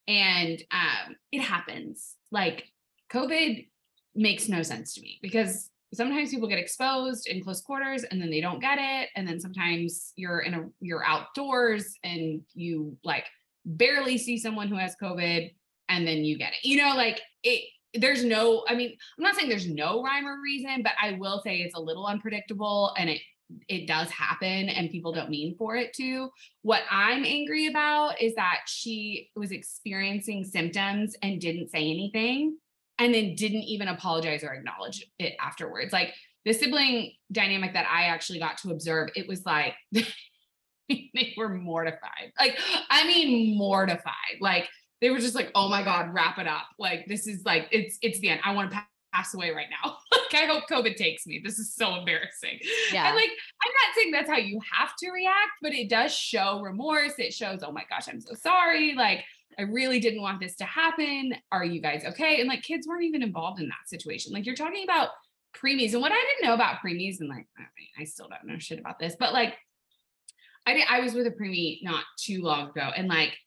Speaker 1: And um, it happens. Like COVID makes no sense to me because sometimes people get exposed in close quarters and then they don't get it. And then sometimes you're in a you're outdoors and you like barely see someone who has COVID and then you get it. You know, like it there's no i mean i'm not saying there's no rhyme or reason but i will say it's a little unpredictable and it it does happen and people don't mean for it to. What i'm angry about is that she was experiencing symptoms and didn't say anything and then didn't even apologize or acknowledge it afterwards. Like the sibling dynamic that i actually got to observe it was like they were mortified. Like i mean mortified. Like they were just like, oh my God, wrap it up. Like this is like it's it's the end. I want to pass away right now. like I hope COVID takes me. This is so embarrassing.
Speaker 2: yeah
Speaker 1: And like I'm not saying that's how you have to react, but it does show remorse. It shows, oh my gosh, I'm so sorry. Like I really didn't want this to happen. Are you guys okay? And like kids weren't even involved in that situation. Like you're talking about preemies. And what I didn't know about preemies, and like I still don't know shit about this, but like I did, I was with a preemie not too long ago, and like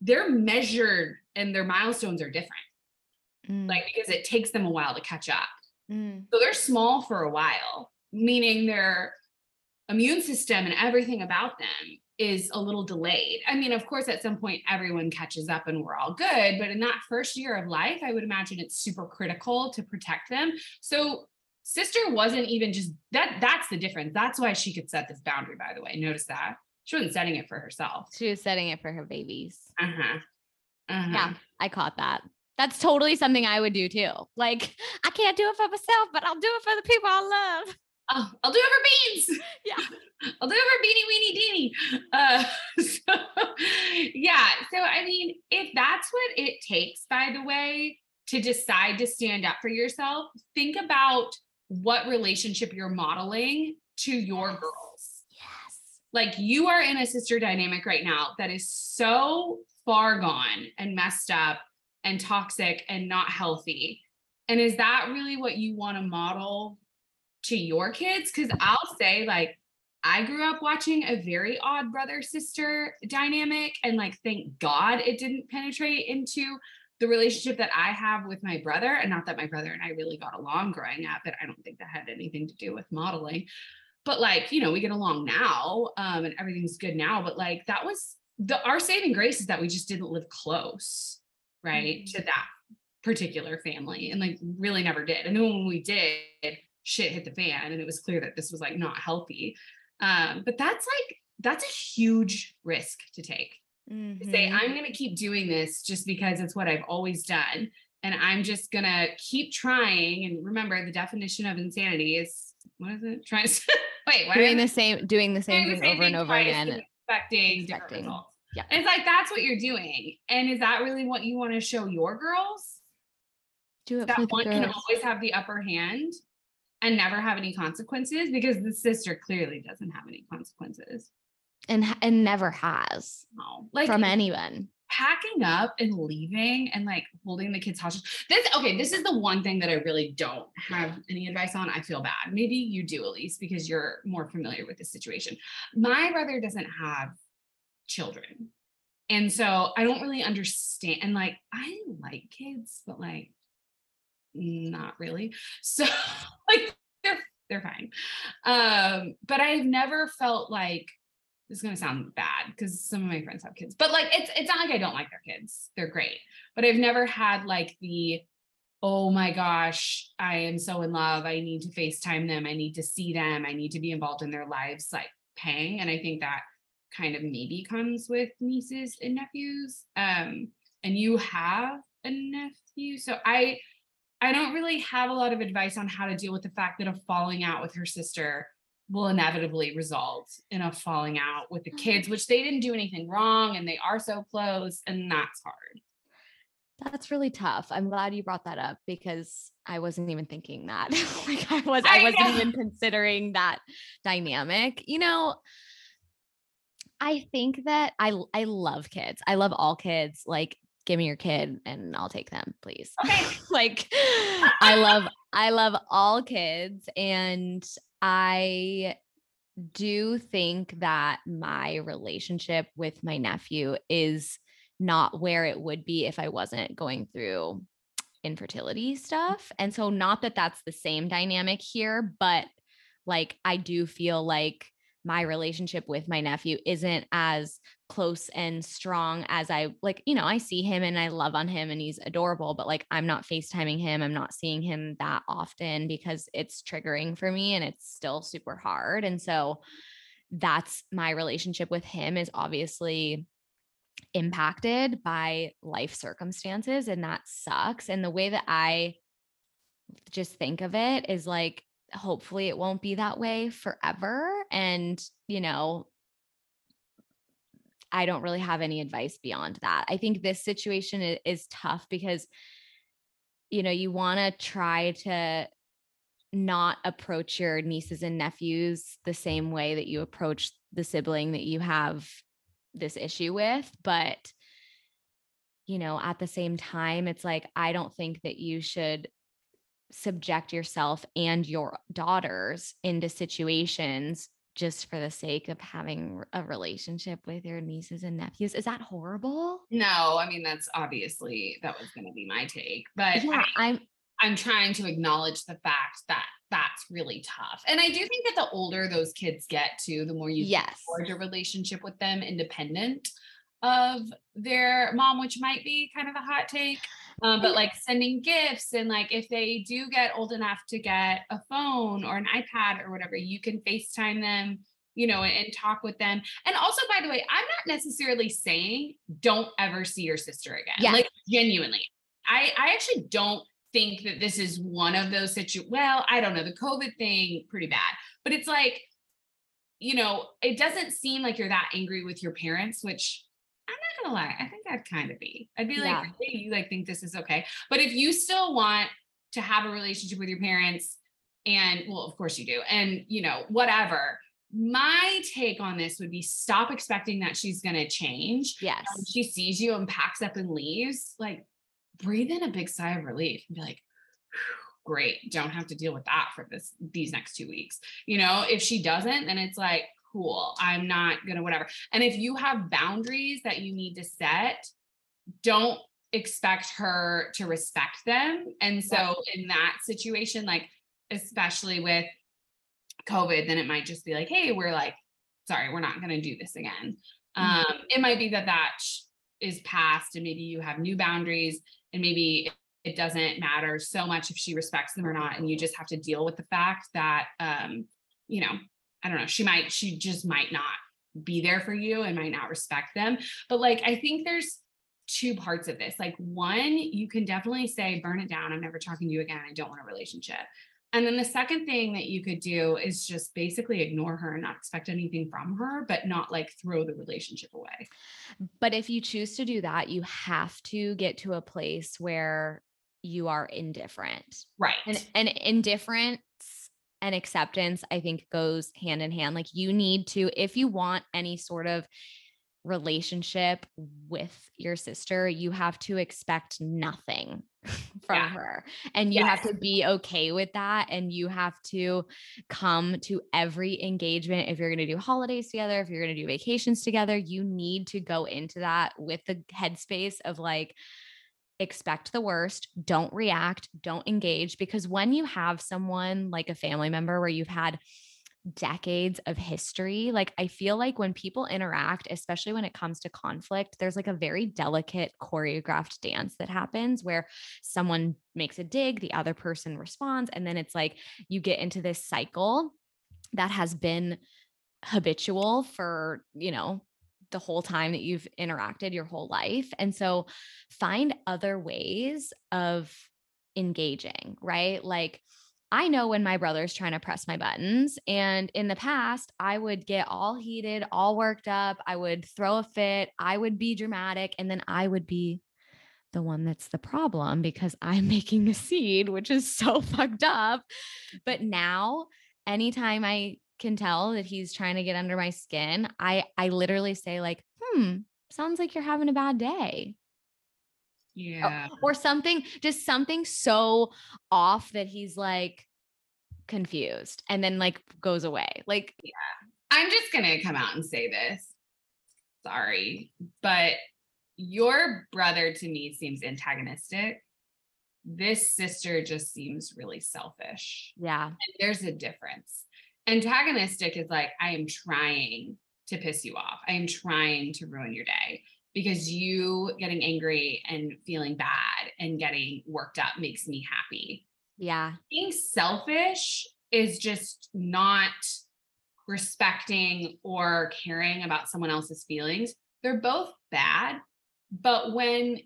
Speaker 1: they're measured and their milestones are different,
Speaker 2: Mm,
Speaker 1: like because it takes them a while to catch up.
Speaker 2: mm,
Speaker 1: So they're small for a while, meaning their immune system and everything about them is a little delayed. I mean, of course, at some point everyone catches up and we're all good, but in that first year of life, I would imagine it's super critical to protect them. So sister wasn't even just that that's the difference. That's why she could set this boundary, by the way. Notice that. She wasn't setting it for herself.
Speaker 2: she was setting it for her babies
Speaker 1: Uh-huh. Uh-huh.
Speaker 2: yeah i caught that that's totally something i would do too like i can't do it for myself but i'll do it for the people i love
Speaker 1: Oh, I'll do it for beans.
Speaker 2: Yeah.
Speaker 1: I'll do it for beanie weenie deenie. Uh, so, yeah. So, I mean, if that's what it takes, by the way, to decide to stand up for yourself, think about what relationship you're modeling to your girls.
Speaker 2: Yes.
Speaker 1: Like you are in a sister dynamic right now that is so far gone and messed up and toxic and not healthy. And is that really what you want to model to your kids? Because I'll say, like, I grew up watching a very odd brother sister dynamic, and like, thank God it didn't penetrate into the relationship that I have with my brother. And not that my brother and I really got along growing up, but I don't think that had anything to do with modeling. But like, you know, we get along now um, and everything's good now. But like, that was the our saving grace is that we just didn't live close, right, mm-hmm. to that particular family and like really never did. And then when we did, shit hit the fan and it was clear that this was like not healthy. Um, but that's like, that's a huge risk to take. Mm-hmm. To say, mm-hmm. I'm going to keep doing this just because it's what I've always done. And I'm just going to keep trying. And remember, the definition of insanity is what is it? Trying to wait,
Speaker 2: doing the same, doing the same doing thing over and over again.
Speaker 1: Expecting, expecting. results. Yeah. And it's like that's what you're doing. And is that really what you want to show your girls?
Speaker 2: Do it
Speaker 1: that one can always have the upper hand and never have any consequences because the sister clearly doesn't have any consequences.
Speaker 2: And and never has.
Speaker 1: No.
Speaker 2: Like from anyone.
Speaker 1: Packing up and leaving and like holding the kids hostage. This okay, this is the one thing that I really don't have any advice on. I feel bad. Maybe you do least because you're more familiar with the situation. My brother doesn't have children. And so I don't really understand. And like, I like kids, but like, not really. So like, they're they're fine. Um, but I've never felt like this is gonna sound bad because some of my friends have kids, but like it's it's not like I don't like their kids. They're great. But I've never had like the oh my gosh, I am so in love. I need to FaceTime them. I need to see them. I need to be involved in their lives, like pang. And I think that kind of maybe comes with nieces and nephews. Um, and you have a nephew. So I I don't really have a lot of advice on how to deal with the fact that a falling out with her sister will inevitably result in a falling out with the kids, which they didn't do anything wrong and they are so close, and that's hard.
Speaker 2: That's really tough. I'm glad you brought that up because I wasn't even thinking that. like I was I, I wasn't even considering that dynamic. You know, I think that I I love kids. I love all kids. Like give me your kid and I'll take them, please.
Speaker 1: Okay.
Speaker 2: like I love I love all kids and I do think that my relationship with my nephew is not where it would be if I wasn't going through infertility stuff. And so not that that's the same dynamic here, but like I do feel like my relationship with my nephew isn't as close and strong as I like, you know, I see him and I love on him and he's adorable, but like I'm not FaceTiming him. I'm not seeing him that often because it's triggering for me and it's still super hard. And so that's my relationship with him is obviously impacted by life circumstances and that sucks. And the way that I just think of it is like hopefully it won't be that way forever. And, you know, I don't really have any advice beyond that. I think this situation is, tough because, you know, you want to try to not approach your nieces and nephews the same way that you approach the sibling that you have this issue with. But, you know, at the same time, it's like, I don't think that you should subject yourself and your daughters into situations just for the sake of having a relationship with your nieces and nephews. Is that horrible?
Speaker 1: No, I mean that's obviously that was going to be my take, but
Speaker 2: yeah, I, I'm
Speaker 1: I'm trying to acknowledge the fact that that's really tough. And I do think that the older those kids get to, the more you
Speaker 2: yes.
Speaker 1: forge a relationship with them independent of their mom, which might be kind of a hot take. Um, but like sending gifts and like if they do get old enough to get a phone or an iPad or whatever, you can FaceTime them, you know, and, and talk with them. And also, by the way, I'm not necessarily saying don't ever see your sister again.
Speaker 2: Yeah.
Speaker 1: Like genuinely. I, I actually don't think that this is one of those situations. Well, I don't know. The COVID thing, pretty bad. But it's like, you know, it doesn't seem like you're that angry with your parents, which not gonna lie, I think I'd kind of be. I'd be like,
Speaker 2: Yeah.
Speaker 1: hey, you like think this is okay. But if you still want to have a relationship with your parents, and well, of course you do, and you know, whatever. My take on this would be stop expecting that she's gonna change.
Speaker 2: Yes.
Speaker 1: When she sees you and packs up and leaves, like breathe in a big sigh of relief and be like, great, don't have to deal with that for this these next two weeks. You know, if she doesn't, then it's like, cool, I'm not gonna whatever. And if you have boundaries that you need to set, don't expect her to respect them. And so in that situation, like especially with COVID, then it might just be like, hey, we're like, sorry, we're not going to do this again. Um, it might be that that is past and maybe you have new boundaries and maybe it doesn't matter so much if she respects them or not. And you just have to deal with the fact that, um, you know, I don't know, she might, she just might not be there for you and might not respect them. But like, I think there's two parts of this. Like, one, you can definitely say, burn it down. I'm never talking to you again. I don't want a relationship. And then the second thing that you could do is just basically ignore her and not expect anything from her, but not like throw the relationship away.
Speaker 2: But if you choose to do that, you have to get to a place where you are indifferent.
Speaker 1: Right.
Speaker 2: And and indifference and acceptance, I think, goes hand in hand. Like you need to, if you want any sort of relationship with your sister, you have to expect nothing from
Speaker 1: Yeah.
Speaker 2: her. And you have to be okay with that. And you have to come to every engagement. If you're going to do holidays together, if you're going to do vacations together, you need to go into that with the headspace of like, expect the worst, don't react, don't engage. Because when you have someone like a family member where you've had decades of history, like I feel like when people interact, especially when it comes to conflict, there's like a very delicate choreographed dance that happens where someone makes a dig, the other person responds, and then it's like you get into this cycle that has been habitual for, you know, the whole time that you've interacted your whole life. And so find other ways of engaging, right? Like I know when my brother's trying to press my buttons. And in the past, I would get all heated, all worked up. I would throw a fit. I would be dramatic. And then I would be the one that's the problem because I'm making a seed, which is so fucked up. But now, anytime I can tell that he's trying to get under my skin, I I literally say like, "Hmm, sounds like you're having a bad day."
Speaker 1: Yeah.
Speaker 2: Or something just something so off that he's like confused and then like goes away. Like
Speaker 1: I'm just going to come out and say this. Sorry, but your brother to me seems antagonistic. This sister just seems really selfish.
Speaker 2: yeah.
Speaker 1: And there's a difference. Antagonistic is like, I am trying to piss you off. I am trying to ruin your day because you getting angry and feeling bad and getting worked up makes me happy.
Speaker 2: Yeah.
Speaker 1: Being selfish is just not respecting or caring about someone else's feelings. They're both bad. But when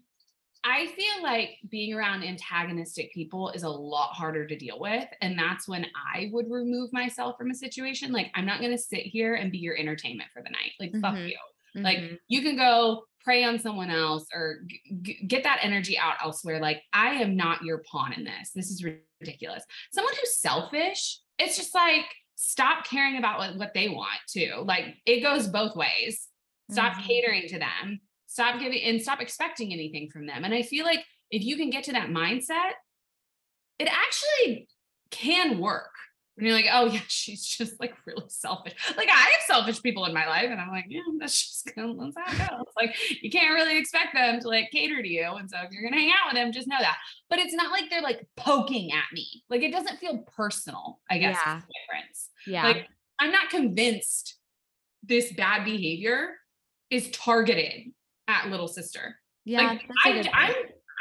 Speaker 1: I feel like being around antagonistic people is a lot harder to deal with. And that's when I would remove myself from a situation. Like, I'm not going to sit here and be your entertainment for the night. Like, fuck
Speaker 2: Mhm.
Speaker 1: you. Like,
Speaker 2: Mhm.
Speaker 1: you can go prey on someone else or g- get that energy out elsewhere. Like, I am not your pawn in this. This is ridiculous. Someone who's selfish, it's just like, stop caring about what, what they want too. Like, it goes both ways. Stop
Speaker 2: Mhm.
Speaker 1: catering to them stop giving and stop expecting anything from them. And I feel like if you can get to that mindset, it actually can work. And you're like, oh yeah, she's just like really selfish. Like I have selfish people in my life, and I'm like, yeah, that's just gonna that's how it goes. Like you can't really expect them to like cater to you. And so if you're gonna hang out with them, just know that. But it's not like they're like poking at me. Like it doesn't feel personal, I guess
Speaker 2: Yeah.
Speaker 1: difference.
Speaker 2: Yeah.
Speaker 1: Like I'm not convinced this bad behavior is targeted at little sister.
Speaker 2: yeah.
Speaker 1: like, I, I'm.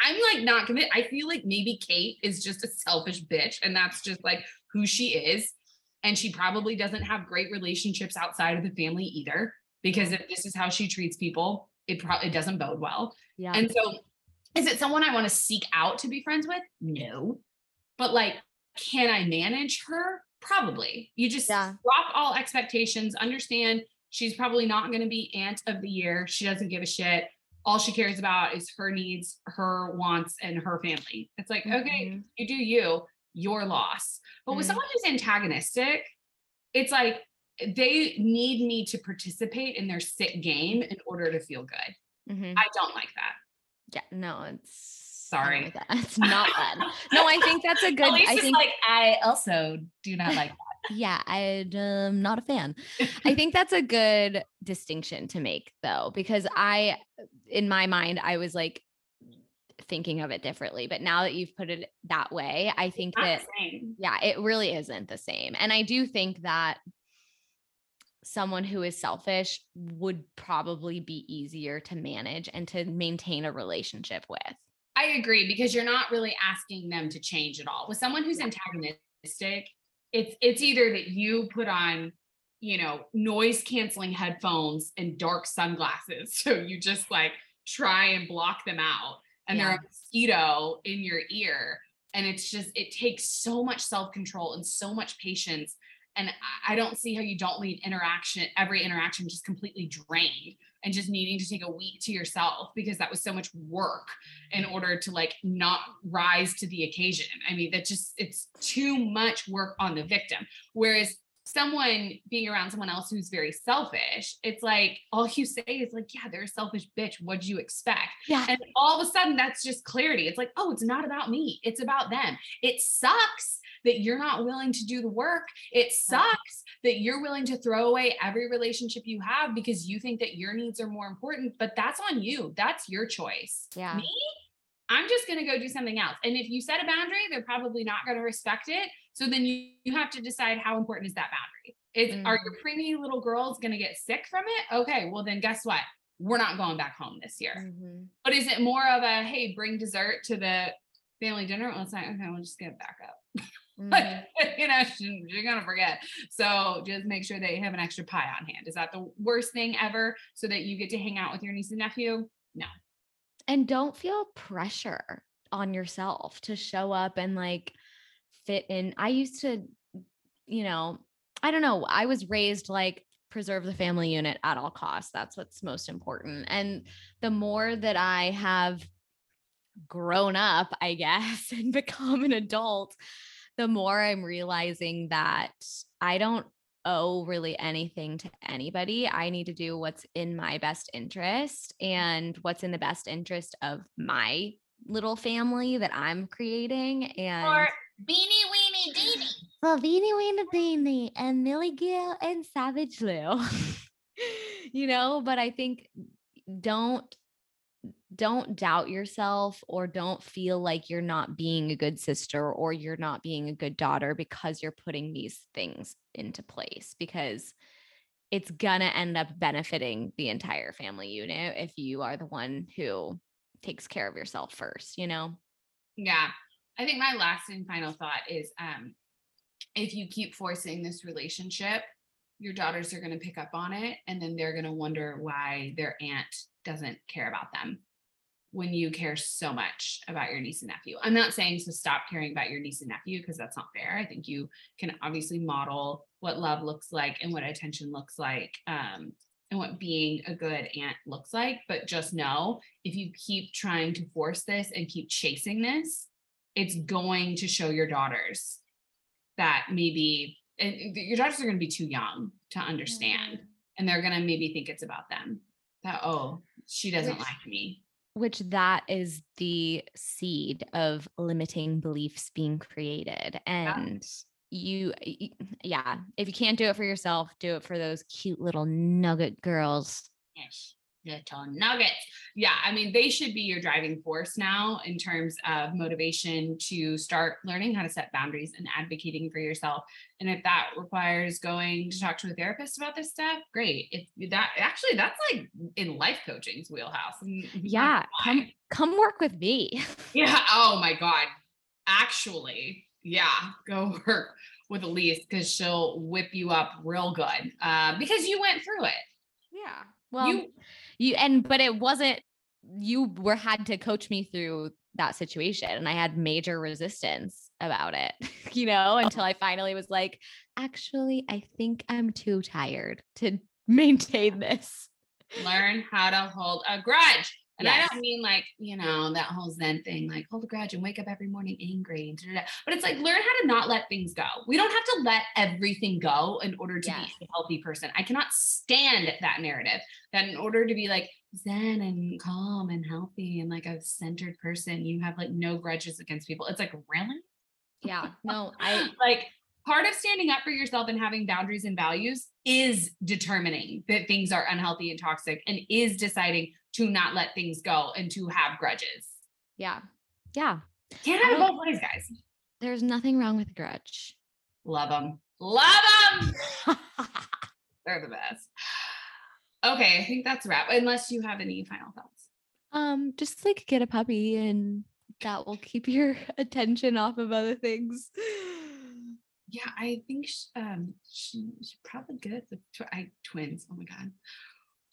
Speaker 1: I'm like not convinced. I feel like maybe Kate is just a selfish bitch, and that's just like who she is. And she probably doesn't have great relationships outside of the family either, because if this is how she treats people, it probably it doesn't bode well.
Speaker 2: yeah.
Speaker 1: And so, is it someone I want to seek out to be friends with? No. But like, can I manage her? Probably. You just
Speaker 2: Yeah.
Speaker 1: drop all expectations, understand she's probably not going to be aunt of the year. She doesn't give a shit. all she cares about is her needs, her wants, and her family. It's like, okay,
Speaker 2: Mhm.
Speaker 1: you do you, your loss. But with
Speaker 2: Mhm.
Speaker 1: someone who's antagonistic, it's like they need me to participate in their sick game in order to feel good.
Speaker 2: Mhm.
Speaker 1: I don't like that.
Speaker 2: Yeah, no, it's
Speaker 1: Sorry.
Speaker 2: that. It's not fun. No, I think that's a good.
Speaker 3: Elise
Speaker 2: I think
Speaker 3: like, I also do not like
Speaker 2: yeah, I'm um, not a fan. I think that's a good distinction to make though, because I, in my mind, I was like thinking of it differently. But now that you've put it that way, I think that yeah, it really isn't the same. And I do think that someone who is selfish would probably be easier to manage and to maintain a relationship with.
Speaker 1: I agree because you're not really asking them to change at all. With someone who's antagonistic, it's it's either that you put on, you know, noise canceling headphones and dark sunglasses, so you just like try and block them out, and they're a mosquito in your ear, and it's just it takes so much self control and so much patience. And I- I don't see how you don't leave interaction, every interaction just completely drained and just needing to take a week to yourself because that was so much work in order to like not rise to the occasion. I mean, that just it's too much work on the victim. Whereas someone being around someone else who's very selfish, it's like all you say is like, yeah, they're a selfish bitch. What'd you expect?
Speaker 2: Yeah.
Speaker 1: And all of a sudden that's just clarity. It's like, oh, it's not about me. It's about them. It sucks that you're not willing to do the work. It sucks that you're willing to throw away every relationship you have because you think that your needs are more important, but that's on you. That's your choice.
Speaker 2: Yeah.
Speaker 1: Me, I'm just going to go do something else. And if you set a boundary, they're probably not going to respect it. So then you, you have to decide how important is that boundary. Is are your preemie little girls going to get sick from it? Okay, well then guess what? We're not going back home this year.
Speaker 2: Mhm.
Speaker 1: But is it more of a hey, bring dessert to the family dinner? Well, it's like okay, we'll just get back up. Like,
Speaker 2: Mhm.
Speaker 1: you know, you're gonna forget. So just make sure that you have an extra pie on hand. Is that the worst thing ever? So that you get to hang out with your niece and nephew? No.
Speaker 2: And don't feel pressure on yourself to show up and like fit in. I used to, you know, I don't know. I was raised like preserve the family unit at all costs. That's what's most important. And the more that I have grown up, I guess, and become an adult, the more I'm realizing that I don't owe really anything to anybody. I need to do what's in my best interest and what's in the best interest of my little family that I'm creating. And
Speaker 3: Or beanie weenie deenie.
Speaker 2: well, Beanie Weenie Deenie and Millie Gill and Savage Lou. you know, but I think don't don't doubt yourself or don't feel like you're not being a good sister or you're not being a good daughter because you're putting these things into place because it's gonna end up benefiting the entire family unit if you are the one who takes care of yourself first, you know?
Speaker 1: Yeah. I think my last and final thought is um if you keep forcing this relationship, your daughters are going to pick up on it and then they're going to wonder why their aunt doesn't care about them when you care so much about your niece and nephew. I'm not saying to stop caring about your niece and nephew because that's not fair. I think you can obviously model what love looks like and what attention looks like um, and what being a good aunt looks like. But just know if you keep trying to force this and keep chasing this, it's going to show your daughters that maybe and your daughters are going to be too young to understand. Mm-hmm. And they're going to maybe think it's about them that oh she doesn't
Speaker 2: Which-
Speaker 1: like me.
Speaker 2: which that is the seed of limiting beliefs being created. And you yeah if you can't do it for yourself do it for those cute little nugget girls.
Speaker 1: Yes, little nuggets. Yeah, I mean, they should be your driving force now in terms of motivation to start learning how to set boundaries and advocating for yourself. And if that requires going to talk to a therapist about this stuff, great. If that actually, that's like in life coaching's wheelhouse.
Speaker 2: yeah come come work with me
Speaker 1: Yeah. Oh my God. Actually, yeah, go work with Elise because she'll whip you up real good uh, because you went through it.
Speaker 2: yeah well
Speaker 1: you
Speaker 2: you and but it wasn't you were had to coach me through that situation and i had major resistance about it you know oh. until i finally was like actually i think i'm too tired to maintain this
Speaker 1: learn how to hold a grudge. And I don't mean like, you know, that whole Zen thing, like hold a grudge and wake up every morning angry. And da-da-da. But it's like learn how to not let things go. We don't have to let everything go in order to
Speaker 2: Yes.
Speaker 1: be a healthy person. I cannot stand that narrative that in order to be like Zen and calm and healthy and like a centered person, you have like no grudges against people. It's like, really?
Speaker 2: Yeah. No, I
Speaker 1: like part of standing up for yourself and having boundaries and values is determining that things are unhealthy and toxic and is deciding to not let things go and to have grudges.
Speaker 2: yeah. Yeah.
Speaker 1: Can't have both ways, guys.
Speaker 2: There's nothing wrong with a grudge.
Speaker 1: Love them. Love them. They're the best. Okay, I think that's a wrap. Unless you have any final thoughts.
Speaker 2: um, just like get a puppy and that will keep your attention off of other things.
Speaker 1: Yeah, I think sh- um she, she's probably good with tw- I, twins. Oh my god.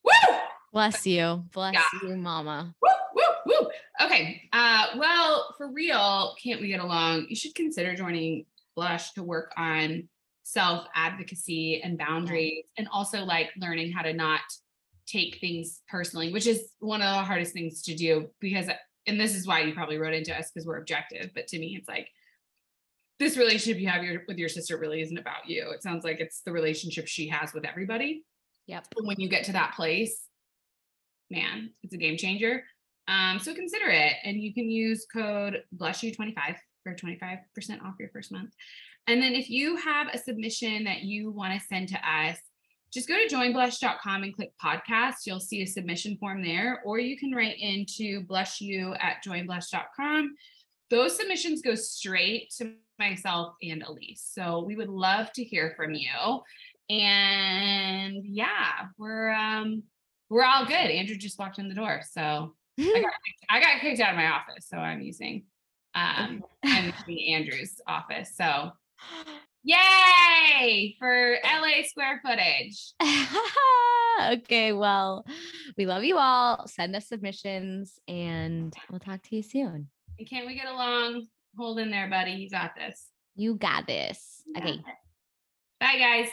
Speaker 1: Woo!
Speaker 2: Bless you. Bless
Speaker 1: Yeah.
Speaker 2: you, mama.
Speaker 1: Woo, woo, woo. Okay. Uh, well, for real, can't we get along? You should consider joining Blush to work on self advocacy and boundaries, and also like learning how to not take things personally, which is one of the hardest things to do because, and this is why you probably wrote into us because we're objective. But to me, it's like this relationship you have your, with your sister really isn't about you. It sounds like it's the relationship she has with everybody.
Speaker 2: Yep.
Speaker 1: But when you get to that place, man, it's a game changer. Um, so consider it. And you can use code BlushU25 for 25% off your first month. And then if you have a submission that you want to send to us, just go to joinblush.com and click podcast. You'll see a submission form there, or you can write into blushu at joinblush.com. Those submissions go straight to myself and Elise. So we would love to hear from you. And yeah, we're um we're all good. Andrew just walked in the door. So I got I got kicked out of my office. So I'm using um I'm using Andrew's office. So yay for LA square footage.
Speaker 2: okay, well, we love you all. Send us submissions and we'll talk to you soon.
Speaker 1: And can we get along? Hold in there, buddy. You got this.
Speaker 2: You got this.
Speaker 1: You
Speaker 2: Okay.
Speaker 1: Bye guys.